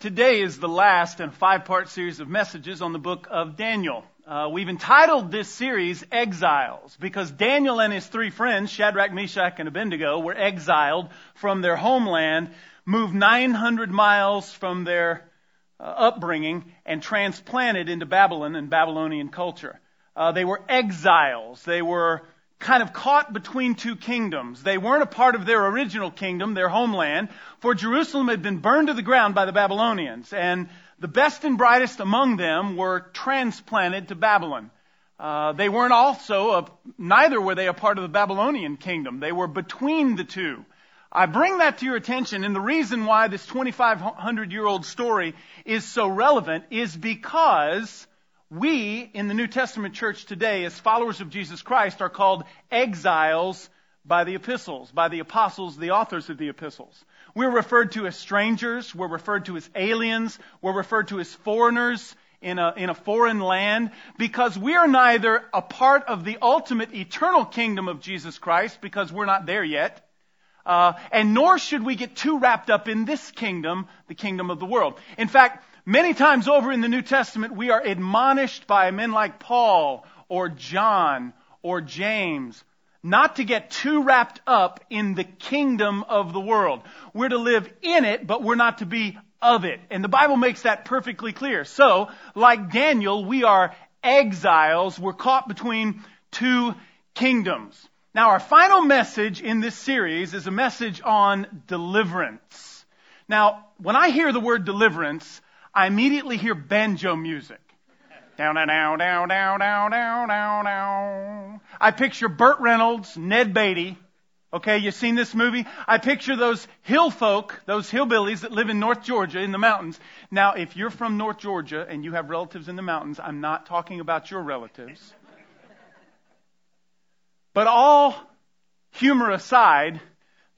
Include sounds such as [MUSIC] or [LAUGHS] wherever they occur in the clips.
Today is the last in a five part series of messages on the book of Daniel. Uh, we've entitled this series Exiles because Daniel and his three friends, Shadrach, Meshach, and Abednego, were exiled from their homeland, moved 900 miles from their uh, upbringing, and transplanted into Babylon and Babylonian culture. Uh, they were exiles. They were kind of caught between two kingdoms. They weren't a part of their original kingdom, their homeland, for Jerusalem had been burned to the ground by the Babylonians, and the best and brightest among them were transplanted to Babylon. Uh, they weren't also, a, neither were they a part of the Babylonian kingdom. They were between the two. I bring that to your attention, and the reason why this 2,500 year old story is so relevant is because we in the New Testament church today, as followers of Jesus Christ, are called exiles by the epistles, by the apostles, the authors of the epistles. We're referred to as strangers, we're referred to as aliens, we're referred to as foreigners in a, in a foreign land because we are neither a part of the ultimate eternal kingdom of Jesus Christ because we're not there yet. Uh, and nor should we get too wrapped up in this kingdom, the kingdom of the world. In fact, Many times over in the New Testament, we are admonished by men like Paul or John or James not to get too wrapped up in the kingdom of the world. We're to live in it, but we're not to be of it. And the Bible makes that perfectly clear. So, like Daniel, we are exiles. We're caught between two kingdoms. Now, our final message in this series is a message on deliverance. Now, when I hear the word deliverance, I immediately hear banjo music. Down, down, down, down, down, down, down, down. I picture Burt Reynolds, Ned Beatty. Okay, you've seen this movie? I picture those hill folk, those hillbillies that live in North Georgia in the mountains. Now, if you're from North Georgia and you have relatives in the mountains, I'm not talking about your relatives. But all humor aside,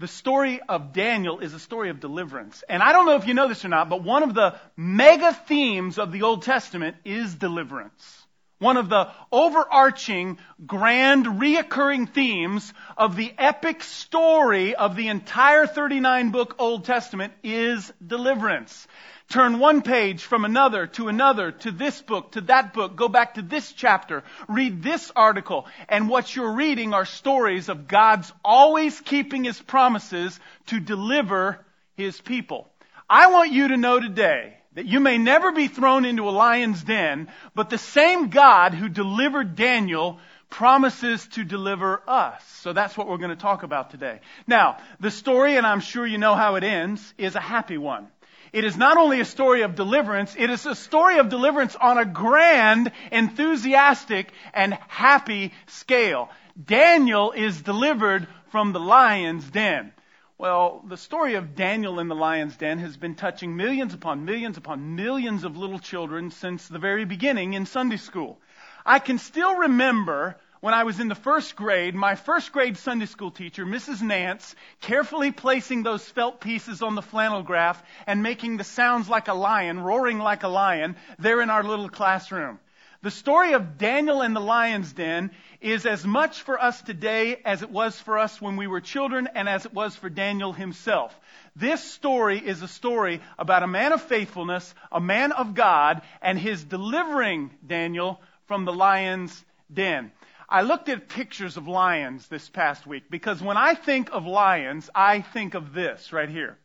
the story of Daniel is a story of deliverance. And I don't know if you know this or not, but one of the mega themes of the Old Testament is deliverance. One of the overarching, grand, reoccurring themes of the epic story of the entire 39 book Old Testament is deliverance. Turn one page from another to another to this book, to that book, go back to this chapter, read this article, and what you're reading are stories of God's always keeping His promises to deliver His people. I want you to know today that you may never be thrown into a lion's den, but the same God who delivered Daniel promises to deliver us. So that's what we're going to talk about today. Now, the story, and I'm sure you know how it ends, is a happy one. It is not only a story of deliverance, it is a story of deliverance on a grand, enthusiastic, and happy scale. Daniel is delivered from the lion's den. Well, the story of Daniel in the lion's den has been touching millions upon millions upon millions of little children since the very beginning in Sunday school. I can still remember when I was in the first grade, my first grade Sunday school teacher, Mrs. Nance, carefully placing those felt pieces on the flannel graph and making the sounds like a lion, roaring like a lion, there in our little classroom. The story of Daniel and the lion's den is as much for us today as it was for us when we were children and as it was for Daniel himself. This story is a story about a man of faithfulness, a man of God, and his delivering Daniel from the lion's den. I looked at pictures of lions this past week because when I think of lions, I think of this right here.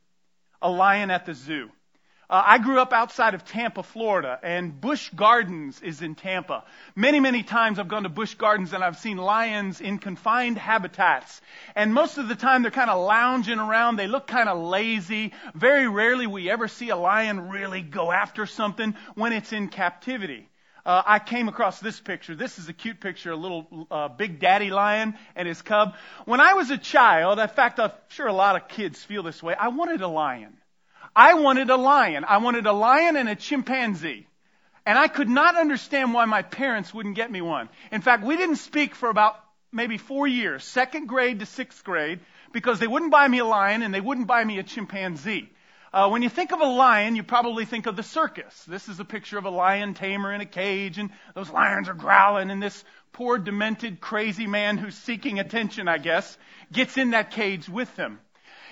A lion at the zoo. Uh, I grew up outside of Tampa, Florida, and Busch Gardens is in Tampa. Many, many times I've gone to Busch Gardens and I've seen lions in confined habitats. And most of the time they're kind of lounging around. They look kind of lazy. Very rarely we ever see a lion really go after something when it's in captivity uh, I came across this picture. This is a cute picture, a little uh, big daddy lion and his cub. When I was a child, in fact, I'm sure a lot of kids feel this way, I wanted a lion. I wanted a lion. I wanted a lion and a chimpanzee. And I could not understand why my parents wouldn't get me one. In fact, we didn't speak for about maybe four years, second grade to sixth grade, because they wouldn't buy me a lion and they wouldn't buy me a chimpanzee. Uh, when you think of a lion, you probably think of the circus. This is a picture of a lion tamer in a cage, and those lions are growling, and this poor, demented, crazy man who's seeking attention, I guess, gets in that cage with them.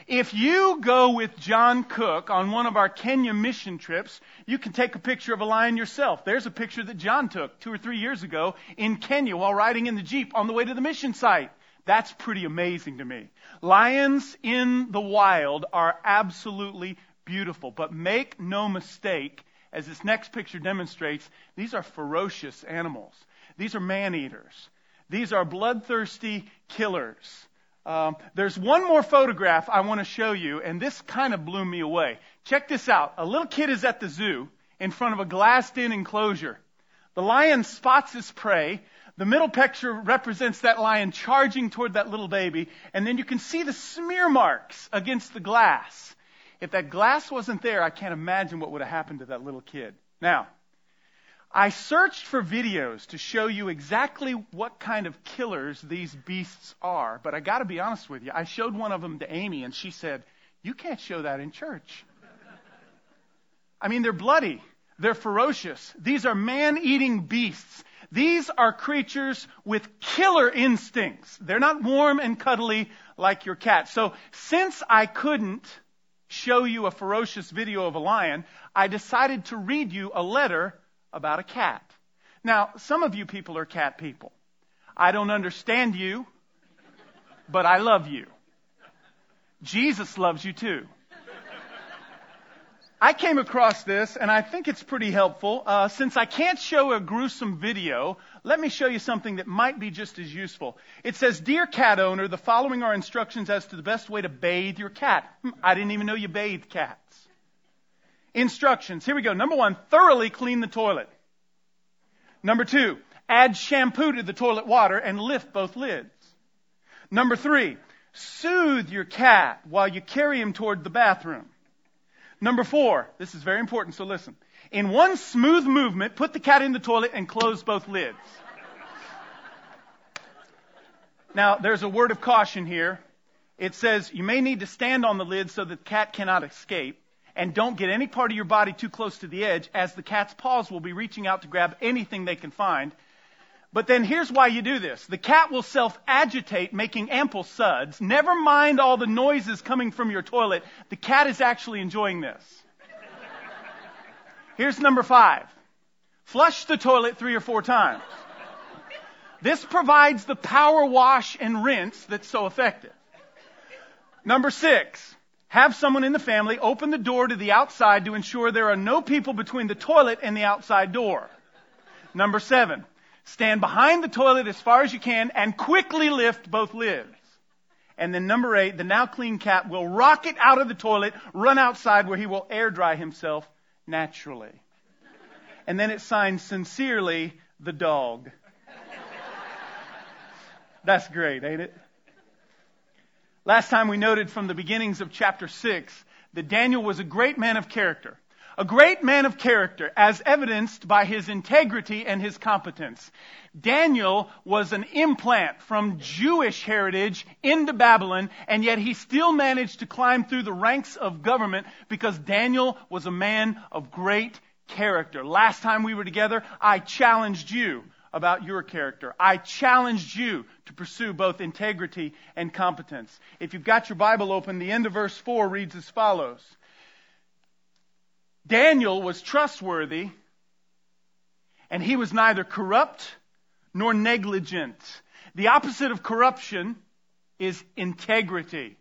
If you go with John Cook on one of our Kenya mission trips, you can take a picture of a lion yourself. There's a picture that John took two or three years ago in Kenya while riding in the Jeep on the way to the mission site. That's pretty amazing to me. Lions in the wild are absolutely beautiful, but make no mistake, as this next picture demonstrates, these are ferocious animals. These are man eaters. These are bloodthirsty killers. Um, there's one more photograph I want to show you, and this kind of blew me away. Check this out. A little kid is at the zoo in front of a glassed in enclosure. The lion spots his prey. The middle picture represents that lion charging toward that little baby, and then you can see the smear marks against the glass. If that glass wasn't there, I can't imagine what would have happened to that little kid. Now, I searched for videos to show you exactly what kind of killers these beasts are, but I gotta be honest with you. I showed one of them to Amy and she said, you can't show that in church. I mean, they're bloody. They're ferocious. These are man-eating beasts. These are creatures with killer instincts. They're not warm and cuddly like your cat. So since I couldn't show you a ferocious video of a lion, I decided to read you a letter about a cat. Now, some of you people are cat people. I don't understand you, but I love you. Jesus loves you too. I came across this, and I think it's pretty helpful. Uh, since I can't show a gruesome video, let me show you something that might be just as useful. It says, Dear cat owner, the following are instructions as to the best way to bathe your cat. Hmm, I didn't even know you bathed cats. Instructions. Here we go. Number one, thoroughly clean the toilet. Number two, add shampoo to the toilet water and lift both lids. Number three, soothe your cat while you carry him toward the bathroom. Number four, this is very important, so listen. In one smooth movement, put the cat in the toilet and close both lids. Now, there's a word of caution here. It says you may need to stand on the lid so that the cat cannot escape and don't get any part of your body too close to the edge as the cat's paws will be reaching out to grab anything they can find. But then here's why you do this. The cat will self-agitate, making ample suds. Never mind all the noises coming from your toilet. The cat is actually enjoying this. Here's number five. Flush the toilet three or four times. This provides the power wash and rinse that's so effective. Number six. Have someone in the family open the door to the outside to ensure there are no people between the toilet and the outside door. Number seven, stand behind the toilet as far as you can and quickly lift both lids. And then number eight, the now clean cat will rocket out of the toilet, run outside where he will air dry himself naturally. And then it signs sincerely, the dog. That's great, ain't it? Last time we noted from the beginnings of chapter 6 that Daniel was a great man of character. A great man of character as evidenced by his integrity and his competence. Daniel was an implant from Jewish heritage into Babylon and yet he still managed to climb through the ranks of government because Daniel was a man of great character. Last time we were together, I challenged you about your character. I challenged you to pursue both integrity and competence. If you've got your Bible open, the end of verse 4 reads as follows. Daniel was trustworthy and he was neither corrupt nor negligent. The opposite of corruption is integrity.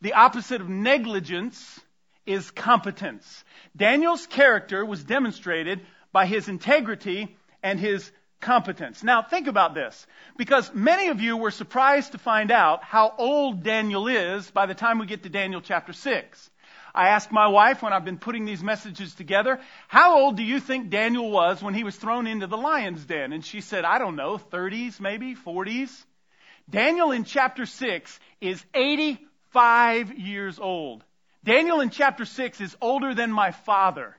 The opposite of negligence is competence. Daniel's character was demonstrated by his integrity and his competence. Now think about this, because many of you were surprised to find out how old Daniel is by the time we get to Daniel chapter 6. I asked my wife when I've been putting these messages together, how old do you think Daniel was when he was thrown into the lion's den? And she said, I don't know, 30s maybe, 40s. Daniel in chapter 6 is 85 years old. Daniel in chapter 6 is older than my father.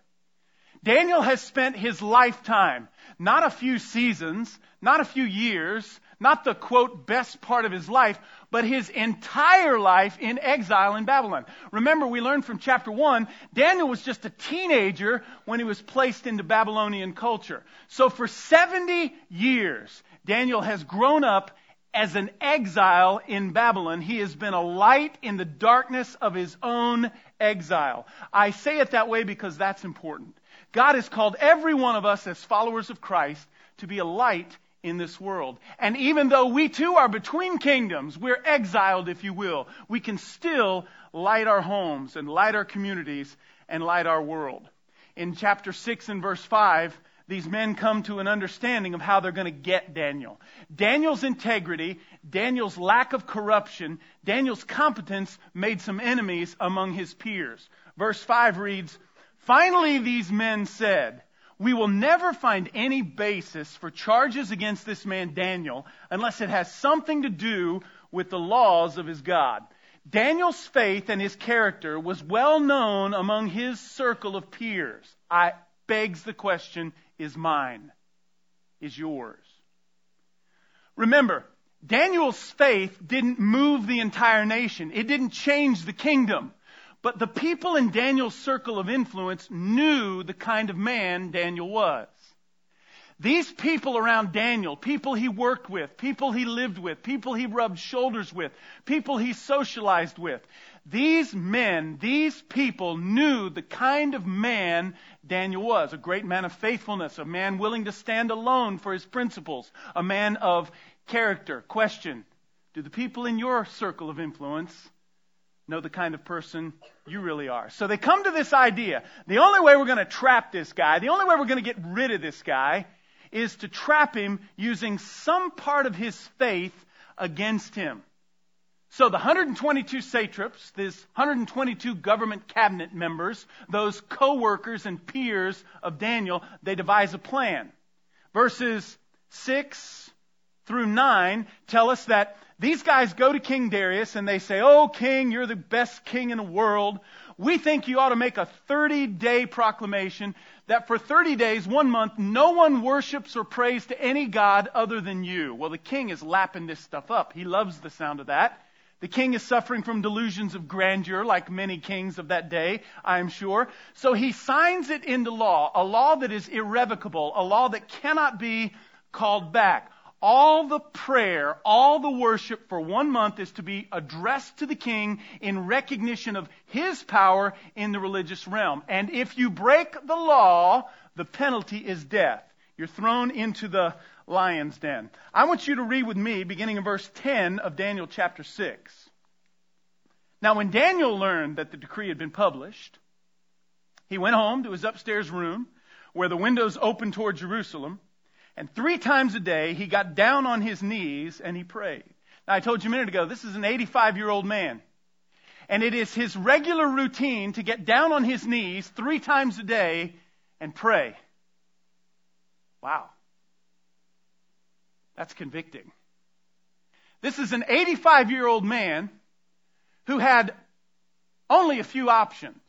Daniel has spent his lifetime not a few seasons, not a few years, not the quote best part of his life, but his entire life in exile in Babylon. Remember, we learned from chapter 1, Daniel was just a teenager when he was placed into Babylonian culture. So for 70 years, Daniel has grown up as an exile in Babylon. He has been a light in the darkness of his own exile. I say it that way because that's important. God has called every one of us as followers of Christ to be a light in this world. And even though we too are between kingdoms, we're exiled, if you will, we can still light our homes and light our communities and light our world. In chapter 6 and verse 5, these men come to an understanding of how they're going to get Daniel. Daniel's integrity, Daniel's lack of corruption, Daniel's competence made some enemies among his peers. Verse 5 reads, Finally these men said, we will never find any basis for charges against this man Daniel unless it has something to do with the laws of his God. Daniel's faith and his character was well known among his circle of peers. I begs the question, is mine? Is yours? Remember, Daniel's faith didn't move the entire nation. It didn't change the kingdom. But the people in Daniel's circle of influence knew the kind of man Daniel was. These people around Daniel, people he worked with, people he lived with, people he rubbed shoulders with, people he socialized with, these men, these people knew the kind of man Daniel was. A great man of faithfulness, a man willing to stand alone for his principles, a man of character. Question Do the people in your circle of influence know the kind of person you really are? So they come to this idea the only way we're going to trap this guy, the only way we're going to get rid of this guy, is to trap him using some part of his faith against him. So the 122 satraps, these 122 government cabinet members, those co-workers and peers of Daniel, they devise a plan. Verses 6 through 9 tell us that these guys go to King Darius and they say, Oh, King, you're the best king in the world. We think you ought to make a 30 day proclamation that for 30 days, one month, no one worships or prays to any God other than you. Well, the king is lapping this stuff up. He loves the sound of that. The king is suffering from delusions of grandeur, like many kings of that day, I am sure. So he signs it into law, a law that is irrevocable, a law that cannot be called back. All the prayer, all the worship for one month is to be addressed to the king in recognition of his power in the religious realm. And if you break the law, the penalty is death. You're thrown into the lion's den. I want you to read with me, beginning in verse 10 of Daniel chapter 6. Now, when Daniel learned that the decree had been published, he went home to his upstairs room where the windows opened toward Jerusalem and three times a day, he got down on his knees and he prayed. Now, I told you a minute ago, this is an 85 year old man. And it is his regular routine to get down on his knees three times a day and pray. Wow. That's convicting. This is an 85 year old man who had only a few options.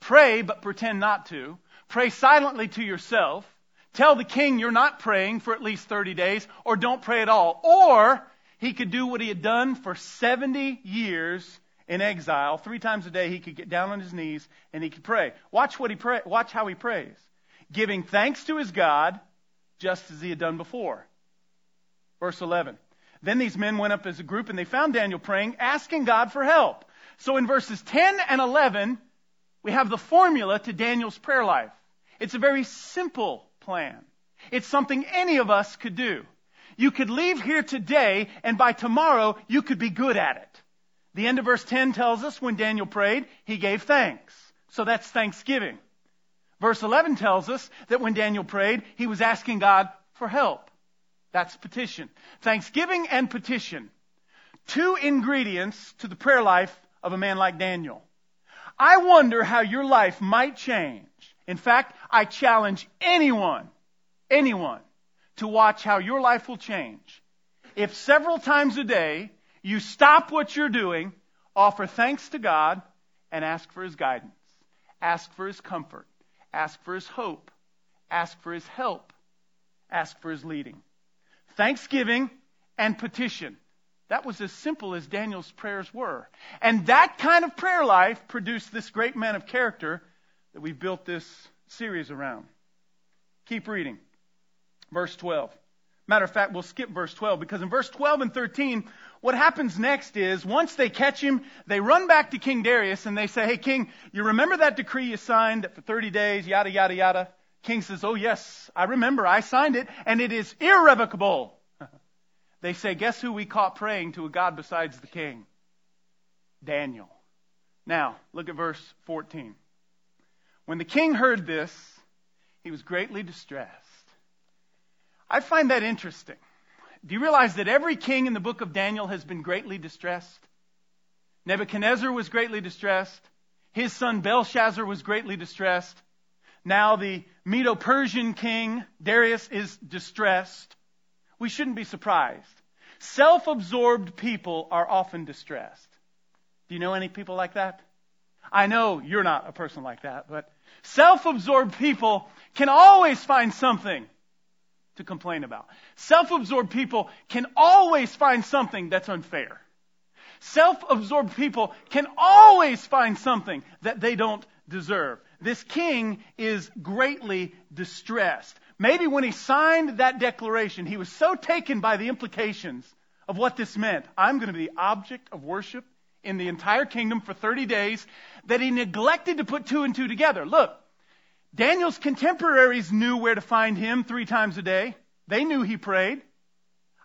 Pray, but pretend not to. Pray silently to yourself. Tell the king you're not praying for at least 30 days, or don't pray at all. Or he could do what he had done for 70 years in exile. Three times a day he could get down on his knees and he could pray. Watch what he pray, watch how he prays. Giving thanks to his God, just as he had done before. Verse 11. Then these men went up as a group and they found Daniel praying, asking God for help. So in verses 10 and 11, we have the formula to Daniel's prayer life. It's a very simple plan. It's something any of us could do. You could leave here today and by tomorrow you could be good at it. The end of verse 10 tells us when Daniel prayed, he gave thanks. So that's thanksgiving. Verse 11 tells us that when Daniel prayed, he was asking God for help. That's petition. Thanksgiving and petition. Two ingredients to the prayer life of a man like Daniel. I wonder how your life might change in fact, I challenge anyone, anyone, to watch how your life will change. If several times a day you stop what you're doing, offer thanks to God, and ask for His guidance, ask for His comfort, ask for His hope, ask for His help, ask for His leading. Thanksgiving and petition. That was as simple as Daniel's prayers were. And that kind of prayer life produced this great man of character that we've built this series around. Keep reading. Verse 12. Matter of fact, we'll skip verse 12 because in verse 12 and 13, what happens next is once they catch him, they run back to King Darius and they say, Hey, King, you remember that decree you signed for 30 days, yada, yada, yada? King says, Oh, yes, I remember. I signed it and it is irrevocable. [LAUGHS] they say, Guess who we caught praying to a God besides the king? Daniel. Now, look at verse 14. When the king heard this, he was greatly distressed. I find that interesting. Do you realize that every king in the book of Daniel has been greatly distressed? Nebuchadnezzar was greatly distressed. His son Belshazzar was greatly distressed. Now the Medo Persian king, Darius, is distressed. We shouldn't be surprised. Self absorbed people are often distressed. Do you know any people like that? I know you're not a person like that, but self absorbed people can always find something to complain about. Self-absorbed people can always find something that's unfair. Self-absorbed people can always find something that they don't deserve. This king is greatly distressed. Maybe when he signed that declaration, he was so taken by the implications of what this meant. I'm going to be the object of worship in the entire kingdom for 30 days that he neglected to put two and two together. Look, Daniel's contemporaries knew where to find him three times a day. They knew he prayed.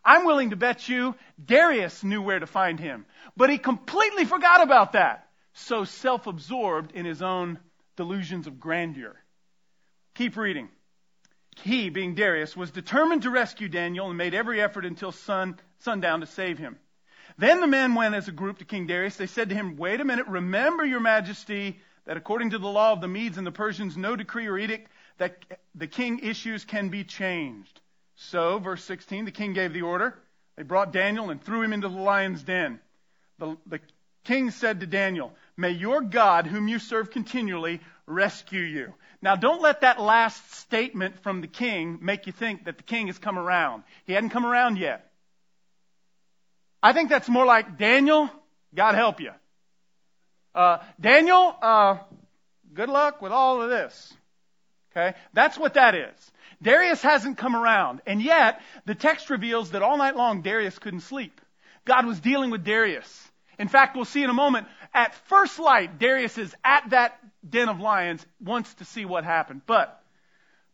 I'm willing to bet you Darius knew where to find him. But he completely forgot about that. So self absorbed in his own delusions of grandeur. Keep reading. He, being Darius, was determined to rescue Daniel and made every effort until sun, sundown to save him. Then the men went as a group to King Darius. They said to him, Wait a minute, remember your majesty that according to the law of the Medes and the Persians, no decree or edict that the king issues can be changed. So, verse 16, the king gave the order. They brought Daniel and threw him into the lion's den. The, the king said to Daniel, May your God, whom you serve continually, rescue you. Now, don't let that last statement from the king make you think that the king has come around. He hadn't come around yet. I think that's more like, Daniel, God help you. Uh, Daniel, uh, good luck with all of this. Okay? That's what that is. Darius hasn't come around. And yet, the text reveals that all night long Darius couldn't sleep. God was dealing with Darius. In fact, we'll see in a moment, at first light, Darius is at that den of lions, wants to see what happened. But,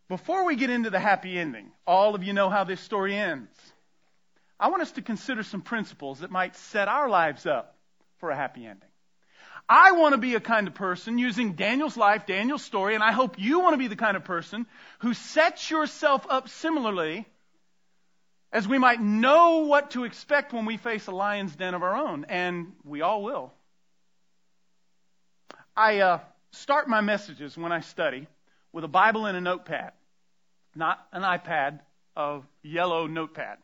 before we get into the happy ending, all of you know how this story ends. I want us to consider some principles that might set our lives up for a happy ending. I want to be a kind of person using Daniel's life, Daniel's story, and I hope you want to be the kind of person who sets yourself up similarly as we might know what to expect when we face a lion's den of our own, and we all will. I uh, start my messages when I study with a Bible and a notepad, not an iPad, a yellow notepad.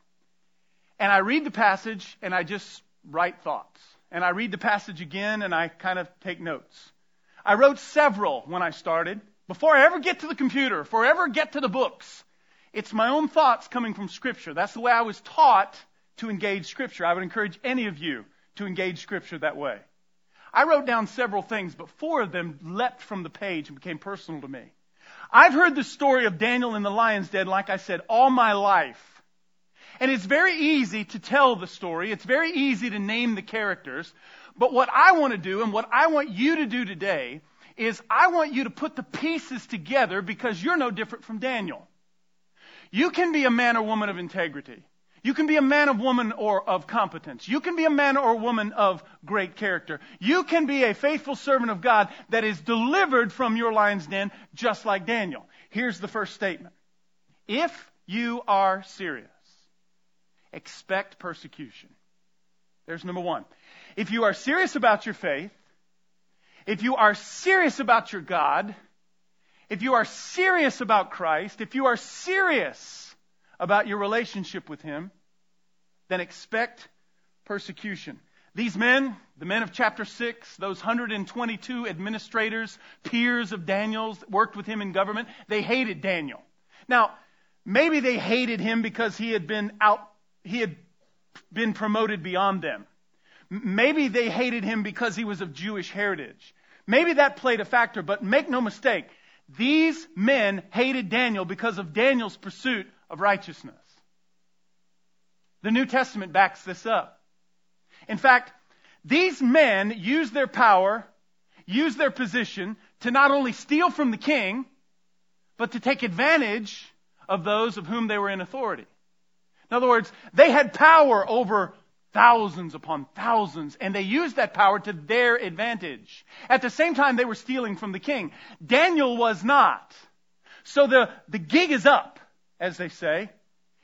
And I read the passage and I just write thoughts and I read the passage again and I kind of take notes. I wrote several when I started. Before I ever get to the computer, before I ever get to the books, it's my own thoughts coming from Scripture. That's the way I was taught to engage Scripture. I would encourage any of you to engage Scripture that way. I wrote down several things, but four of them leapt from the page and became personal to me. I've heard the story of Daniel in the lion's den, like I said, all my life. And it's very easy to tell the story. It's very easy to name the characters. But what I want to do and what I want you to do today is I want you to put the pieces together because you're no different from Daniel. You can be a man or woman of integrity. You can be a man or woman or of competence. You can be a man or woman of great character. You can be a faithful servant of God that is delivered from your lion's den just like Daniel. Here's the first statement. If you are serious, expect persecution. There's number one. If you are serious about your faith, if you are serious about your God, if you are serious about Christ, if you are serious about your relationship with Him, then expect persecution. These men, the men of chapter 6, those 122 administrators, peers of Daniel's, worked with him in government, they hated Daniel. Now, maybe they hated him because he had been out he had been promoted beyond them. Maybe they hated him because he was of Jewish heritage. Maybe that played a factor, but make no mistake, these men hated Daniel because of Daniel's pursuit of righteousness. The New Testament backs this up. In fact, these men used their power, used their position to not only steal from the king, but to take advantage of those of whom they were in authority. In other words, they had power over thousands upon thousands, and they used that power to their advantage. At the same time, they were stealing from the king. Daniel was not. So the, the gig is up, as they say.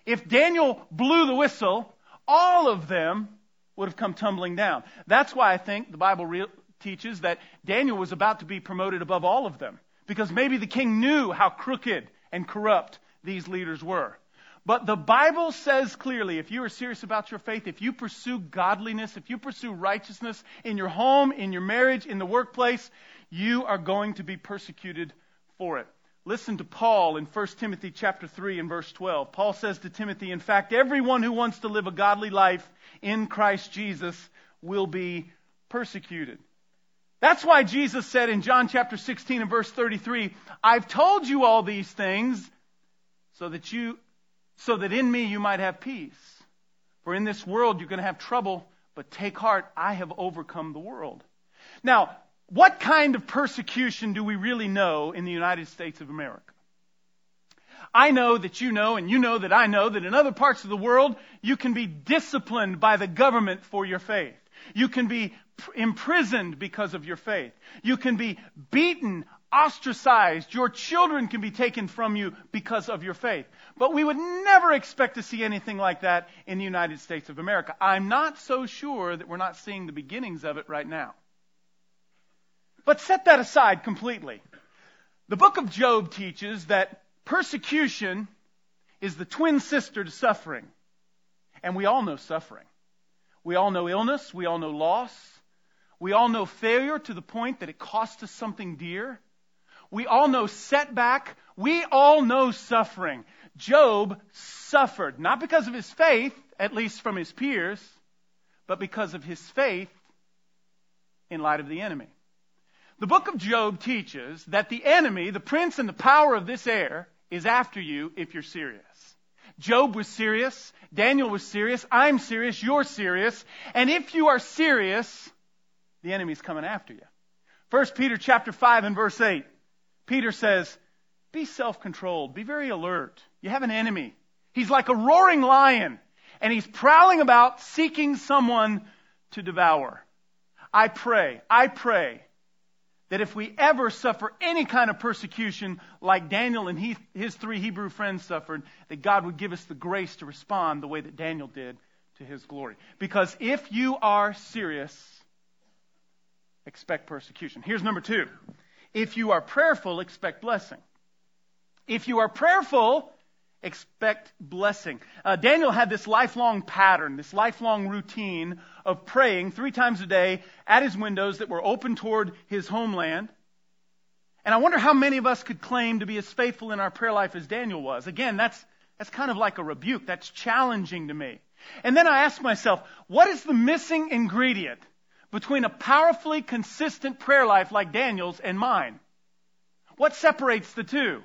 If Daniel blew the whistle, all of them would have come tumbling down. That's why I think the Bible re- teaches that Daniel was about to be promoted above all of them. Because maybe the king knew how crooked and corrupt these leaders were. But the Bible says clearly, if you are serious about your faith, if you pursue godliness, if you pursue righteousness in your home, in your marriage, in the workplace, you are going to be persecuted for it. Listen to Paul in 1 Timothy chapter 3 and verse 12. Paul says to Timothy, in fact, everyone who wants to live a godly life in Christ Jesus will be persecuted. That's why Jesus said in John chapter 16 and verse 33, I've told you all these things so that you so that in me you might have peace. For in this world you're going to have trouble, but take heart, I have overcome the world. Now, what kind of persecution do we really know in the United States of America? I know that you know, and you know that I know that in other parts of the world, you can be disciplined by the government for your faith. You can be imprisoned because of your faith. You can be beaten, ostracized. Your children can be taken from you because of your faith. But we would never expect to see anything like that in the United States of America. I'm not so sure that we're not seeing the beginnings of it right now. But set that aside completely. The book of Job teaches that persecution is the twin sister to suffering. And we all know suffering. We all know illness. We all know loss. We all know failure to the point that it costs us something dear. We all know setback. We all know suffering. Job suffered, not because of his faith, at least from his peers, but because of his faith in light of the enemy. The book of Job teaches that the enemy, the prince and the power of this air, is after you if you're serious. Job was serious. Daniel was serious. I'm serious. You're serious. And if you are serious, the enemy's coming after you. 1 Peter chapter 5 and verse 8. Peter says, be self-controlled. Be very alert. You have an enemy. He's like a roaring lion and he's prowling about seeking someone to devour. I pray, I pray that if we ever suffer any kind of persecution like Daniel and he, his three Hebrew friends suffered, that God would give us the grace to respond the way that Daniel did to his glory. Because if you are serious, expect persecution. Here's number two. If you are prayerful, expect blessing. If you are prayerful, expect blessing. Uh, Daniel had this lifelong pattern, this lifelong routine of praying three times a day at his windows that were open toward his homeland. And I wonder how many of us could claim to be as faithful in our prayer life as Daniel was. Again, that's, that's kind of like a rebuke. That's challenging to me. And then I ask myself, what is the missing ingredient between a powerfully consistent prayer life like Daniel's and mine? What separates the two?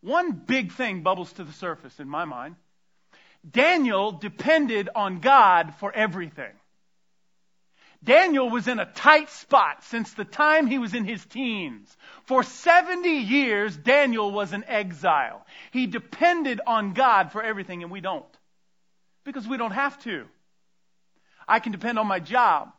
One big thing bubbles to the surface in my mind. Daniel depended on God for everything. Daniel was in a tight spot since the time he was in his teens. For 70 years, Daniel was in exile. He depended on God for everything, and we don't. Because we don't have to. I can depend on my job.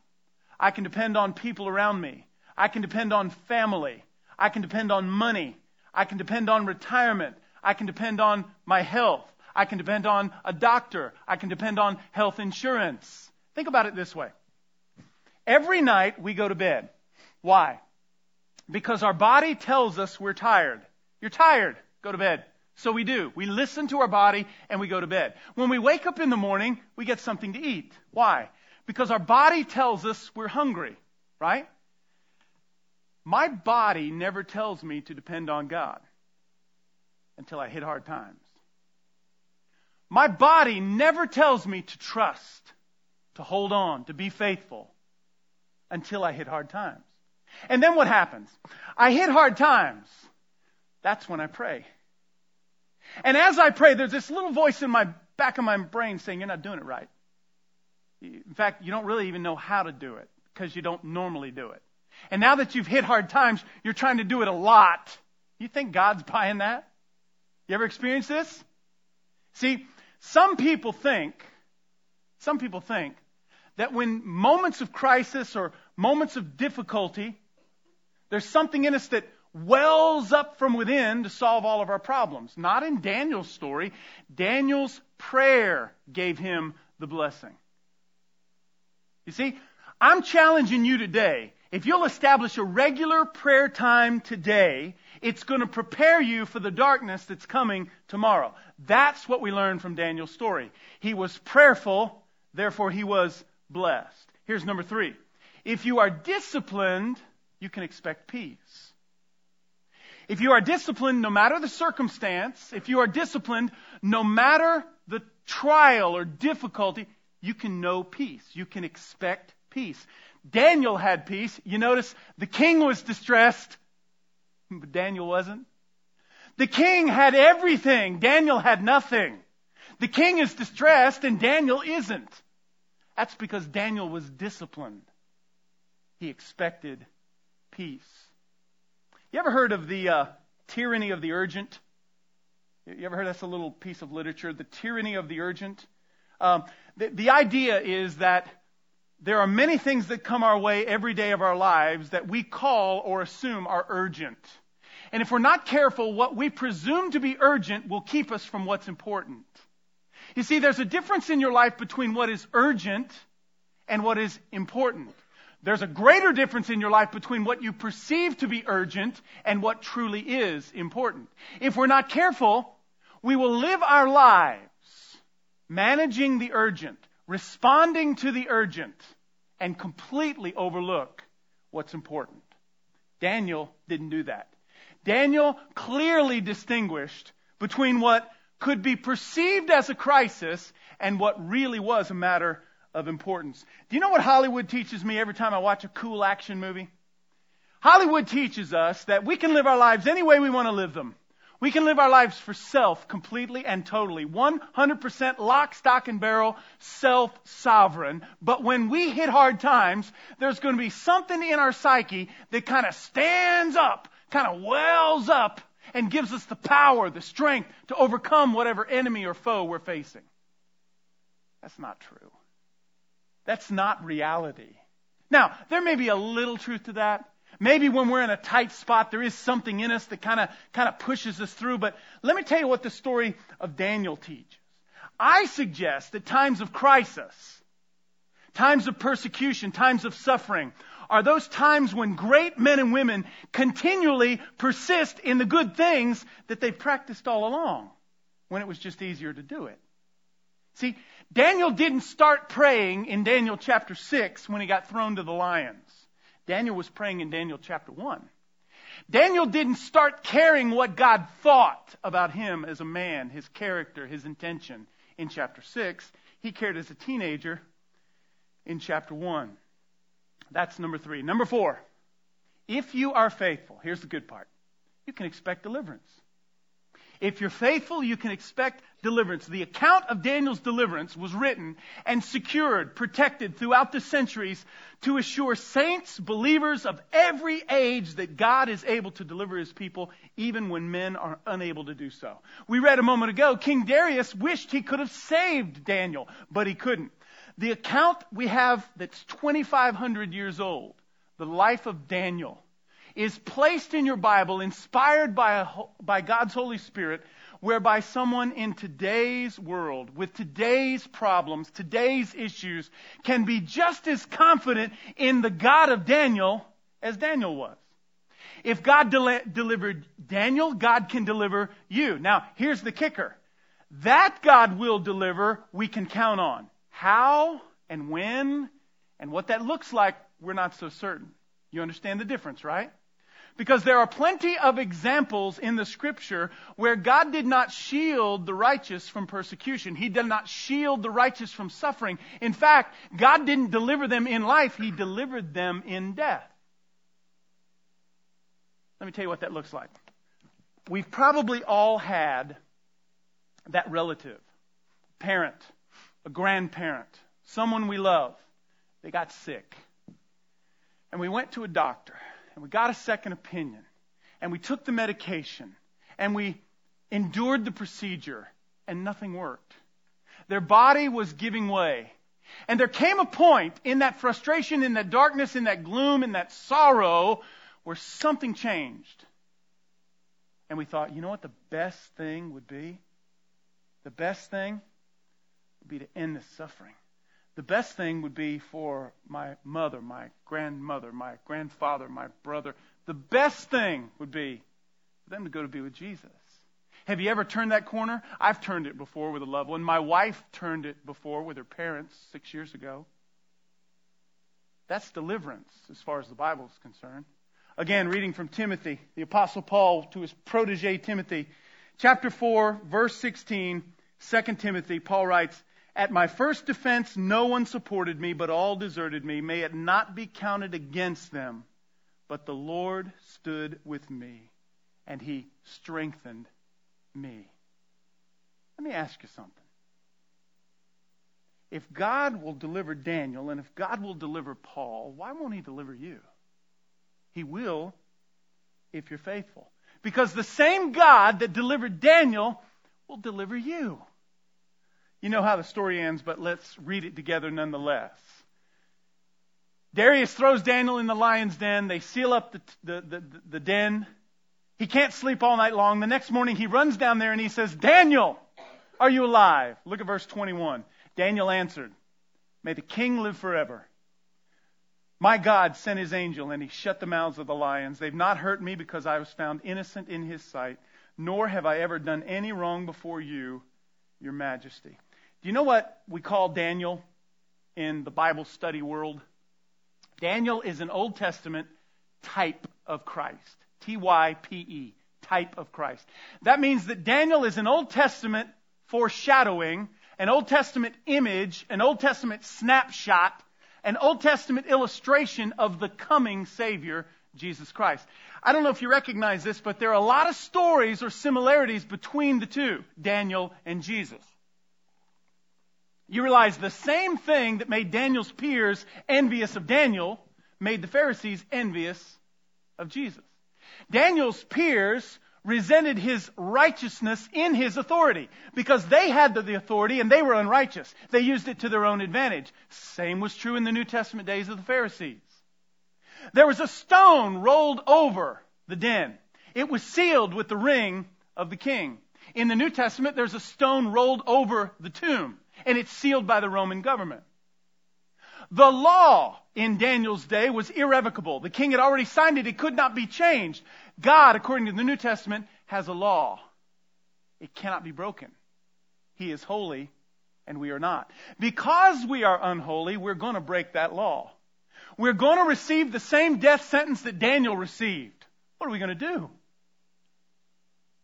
I can depend on people around me. I can depend on family. I can depend on money. I can depend on retirement. I can depend on my health. I can depend on a doctor. I can depend on health insurance. Think about it this way. Every night we go to bed. Why? Because our body tells us we're tired. You're tired. Go to bed. So we do. We listen to our body and we go to bed. When we wake up in the morning, we get something to eat. Why? Because our body tells us we're hungry, right? My body never tells me to depend on God until I hit hard times. My body never tells me to trust, to hold on, to be faithful until I hit hard times. And then what happens? I hit hard times. That's when I pray. And as I pray, there's this little voice in my back of my brain saying, You're not doing it right. In fact, you don't really even know how to do it because you don't normally do it. And now that you've hit hard times, you're trying to do it a lot. You think God's buying that? You ever experienced this? See, some people think, some people think that when moments of crisis or moments of difficulty, there's something in us that wells up from within to solve all of our problems. Not in Daniel's story. Daniel's prayer gave him the blessing. You see, I'm challenging you today. If you'll establish a regular prayer time today, it's going to prepare you for the darkness that's coming tomorrow. That's what we learn from Daniel's story. He was prayerful, therefore he was blessed. Here's number three. If you are disciplined, you can expect peace. If you are disciplined, no matter the circumstance, if you are disciplined, no matter the trial or difficulty, you can know peace. You can expect peace. Daniel had peace. You notice the king was distressed, but Daniel wasn't. The king had everything. Daniel had nothing. The king is distressed and Daniel isn't. That's because Daniel was disciplined. He expected peace. You ever heard of the uh, tyranny of the urgent? You ever heard that's a little piece of literature, the tyranny of the urgent? Um, the, the idea is that there are many things that come our way every day of our lives that we call or assume are urgent. And if we're not careful, what we presume to be urgent will keep us from what's important. You see, there's a difference in your life between what is urgent and what is important. There's a greater difference in your life between what you perceive to be urgent and what truly is important. If we're not careful, we will live our lives managing the urgent, responding to the urgent, and completely overlook what's important. Daniel didn't do that. Daniel clearly distinguished between what could be perceived as a crisis and what really was a matter of importance. Do you know what Hollywood teaches me every time I watch a cool action movie? Hollywood teaches us that we can live our lives any way we want to live them. We can live our lives for self completely and totally. 100% lock, stock, and barrel, self sovereign. But when we hit hard times, there's going to be something in our psyche that kind of stands up, kind of wells up, and gives us the power, the strength to overcome whatever enemy or foe we're facing. That's not true. That's not reality. Now, there may be a little truth to that. Maybe when we're in a tight spot, there is something in us that kind of kind of pushes us through. But let me tell you what the story of Daniel teaches. I suggest that times of crisis, times of persecution, times of suffering, are those times when great men and women continually persist in the good things that they've practiced all along, when it was just easier to do it. See, Daniel didn't start praying in Daniel chapter 6 when he got thrown to the lions. Daniel was praying in Daniel chapter 1. Daniel didn't start caring what God thought about him as a man, his character, his intention in chapter 6. He cared as a teenager in chapter 1. That's number three. Number four, if you are faithful, here's the good part you can expect deliverance. If you're faithful, you can expect deliverance. The account of Daniel's deliverance was written and secured, protected throughout the centuries to assure saints, believers of every age that God is able to deliver his people even when men are unable to do so. We read a moment ago, King Darius wished he could have saved Daniel, but he couldn't. The account we have that's 2,500 years old, the life of Daniel, is placed in your Bible, inspired by, a, by God's Holy Spirit, whereby someone in today's world, with today's problems, today's issues, can be just as confident in the God of Daniel as Daniel was. If God del- delivered Daniel, God can deliver you. Now, here's the kicker. That God will deliver, we can count on. How and when and what that looks like, we're not so certain. You understand the difference, right? Because there are plenty of examples in the scripture where God did not shield the righteous from persecution. He did not shield the righteous from suffering. In fact, God didn't deliver them in life, He delivered them in death. Let me tell you what that looks like. We've probably all had that relative, parent, a grandparent, someone we love, they got sick. And we went to a doctor and we got a second opinion and we took the medication and we endured the procedure and nothing worked. Their body was giving way. And there came a point in that frustration, in that darkness, in that gloom, in that sorrow where something changed. And we thought, you know what the best thing would be? The best thing would be to end this suffering. The best thing would be for my mother, my grandmother, my grandfather, my brother. The best thing would be for them to go to be with Jesus. Have you ever turned that corner? I've turned it before with a loved one. My wife turned it before with her parents six years ago. That's deliverance as far as the Bible is concerned. Again, reading from Timothy, the Apostle Paul to his protege Timothy. Chapter 4, verse 16, 2 Timothy, Paul writes, At my first defense, no one supported me, but all deserted me. May it not be counted against them. But the Lord stood with me, and he strengthened me. Let me ask you something. If God will deliver Daniel, and if God will deliver Paul, why won't he deliver you? He will if you're faithful. Because the same God that delivered Daniel will deliver you. You know how the story ends, but let's read it together nonetheless. Darius throws Daniel in the lion's den. They seal up the, the, the, the, den. He can't sleep all night long. The next morning he runs down there and he says, Daniel, are you alive? Look at verse 21. Daniel answered, May the king live forever. My God sent his angel and he shut the mouths of the lions. They've not hurt me because I was found innocent in his sight, nor have I ever done any wrong before you, your majesty. Do you know what we call Daniel in the Bible study world? Daniel is an Old Testament type of Christ. T Y P E, type of Christ. That means that Daniel is an Old Testament foreshadowing, an Old Testament image, an Old Testament snapshot an Old Testament illustration of the coming Savior, Jesus Christ. I don't know if you recognize this, but there are a lot of stories or similarities between the two, Daniel and Jesus. You realize the same thing that made Daniel's peers envious of Daniel made the Pharisees envious of Jesus. Daniel's peers resented his righteousness in his authority because they had the authority and they were unrighteous. They used it to their own advantage. Same was true in the New Testament days of the Pharisees. There was a stone rolled over the den. It was sealed with the ring of the king. In the New Testament, there's a stone rolled over the tomb, and it's sealed by the Roman government. The law in Daniel's day was irrevocable. The king had already signed it. It could not be changed. God, according to the New Testament, has a law. It cannot be broken. He is holy, and we are not. Because we are unholy, we're going to break that law. We're going to receive the same death sentence that Daniel received. What are we going to do?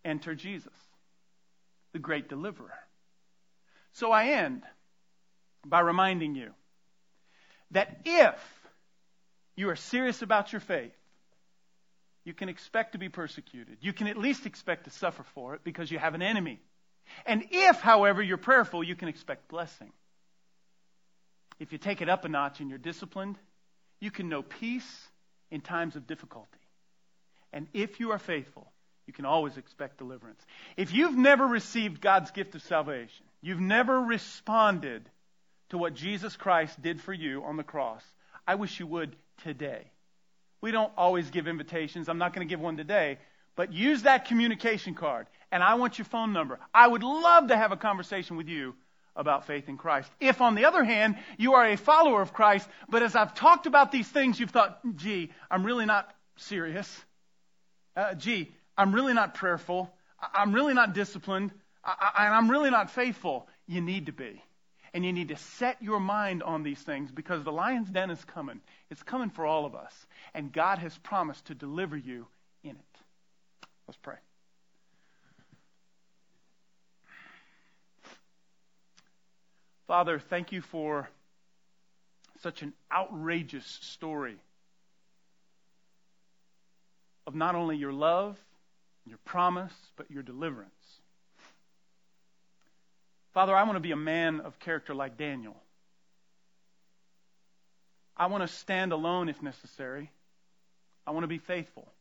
Enter Jesus, the great deliverer. So I end by reminding you that if you are serious about your faith, you can expect to be persecuted. You can at least expect to suffer for it because you have an enemy. And if, however, you're prayerful, you can expect blessing. If you take it up a notch and you're disciplined, you can know peace in times of difficulty. And if you are faithful, you can always expect deliverance. If you've never received God's gift of salvation, you've never responded to what Jesus Christ did for you on the cross, I wish you would today. We don't always give invitations. I'm not going to give one today, but use that communication card. And I want your phone number. I would love to have a conversation with you about faith in Christ. If, on the other hand, you are a follower of Christ, but as I've talked about these things, you've thought, gee, I'm really not serious. Uh, gee, I'm really not prayerful. I'm really not disciplined. I, I'm really not faithful. You need to be. And you need to set your mind on these things because the lion's den is coming. It's coming for all of us. And God has promised to deliver you in it. Let's pray. Father, thank you for such an outrageous story of not only your love, your promise, but your deliverance. Father, I want to be a man of character like Daniel. I want to stand alone if necessary. I want to be faithful.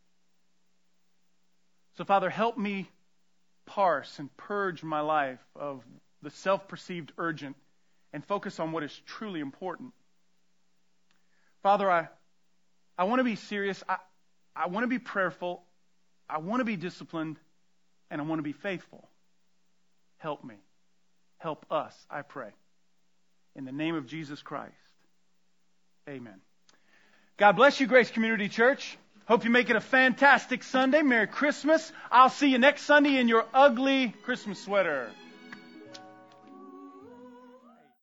So, Father, help me parse and purge my life of the self perceived urgent and focus on what is truly important. Father, I, I want to be serious. I, I want to be prayerful. I want to be disciplined. And I want to be faithful. Help me. Help us, I pray. In the name of Jesus Christ. Amen. God bless you, Grace Community Church. Hope you make it a fantastic Sunday. Merry Christmas. I'll see you next Sunday in your ugly Christmas sweater.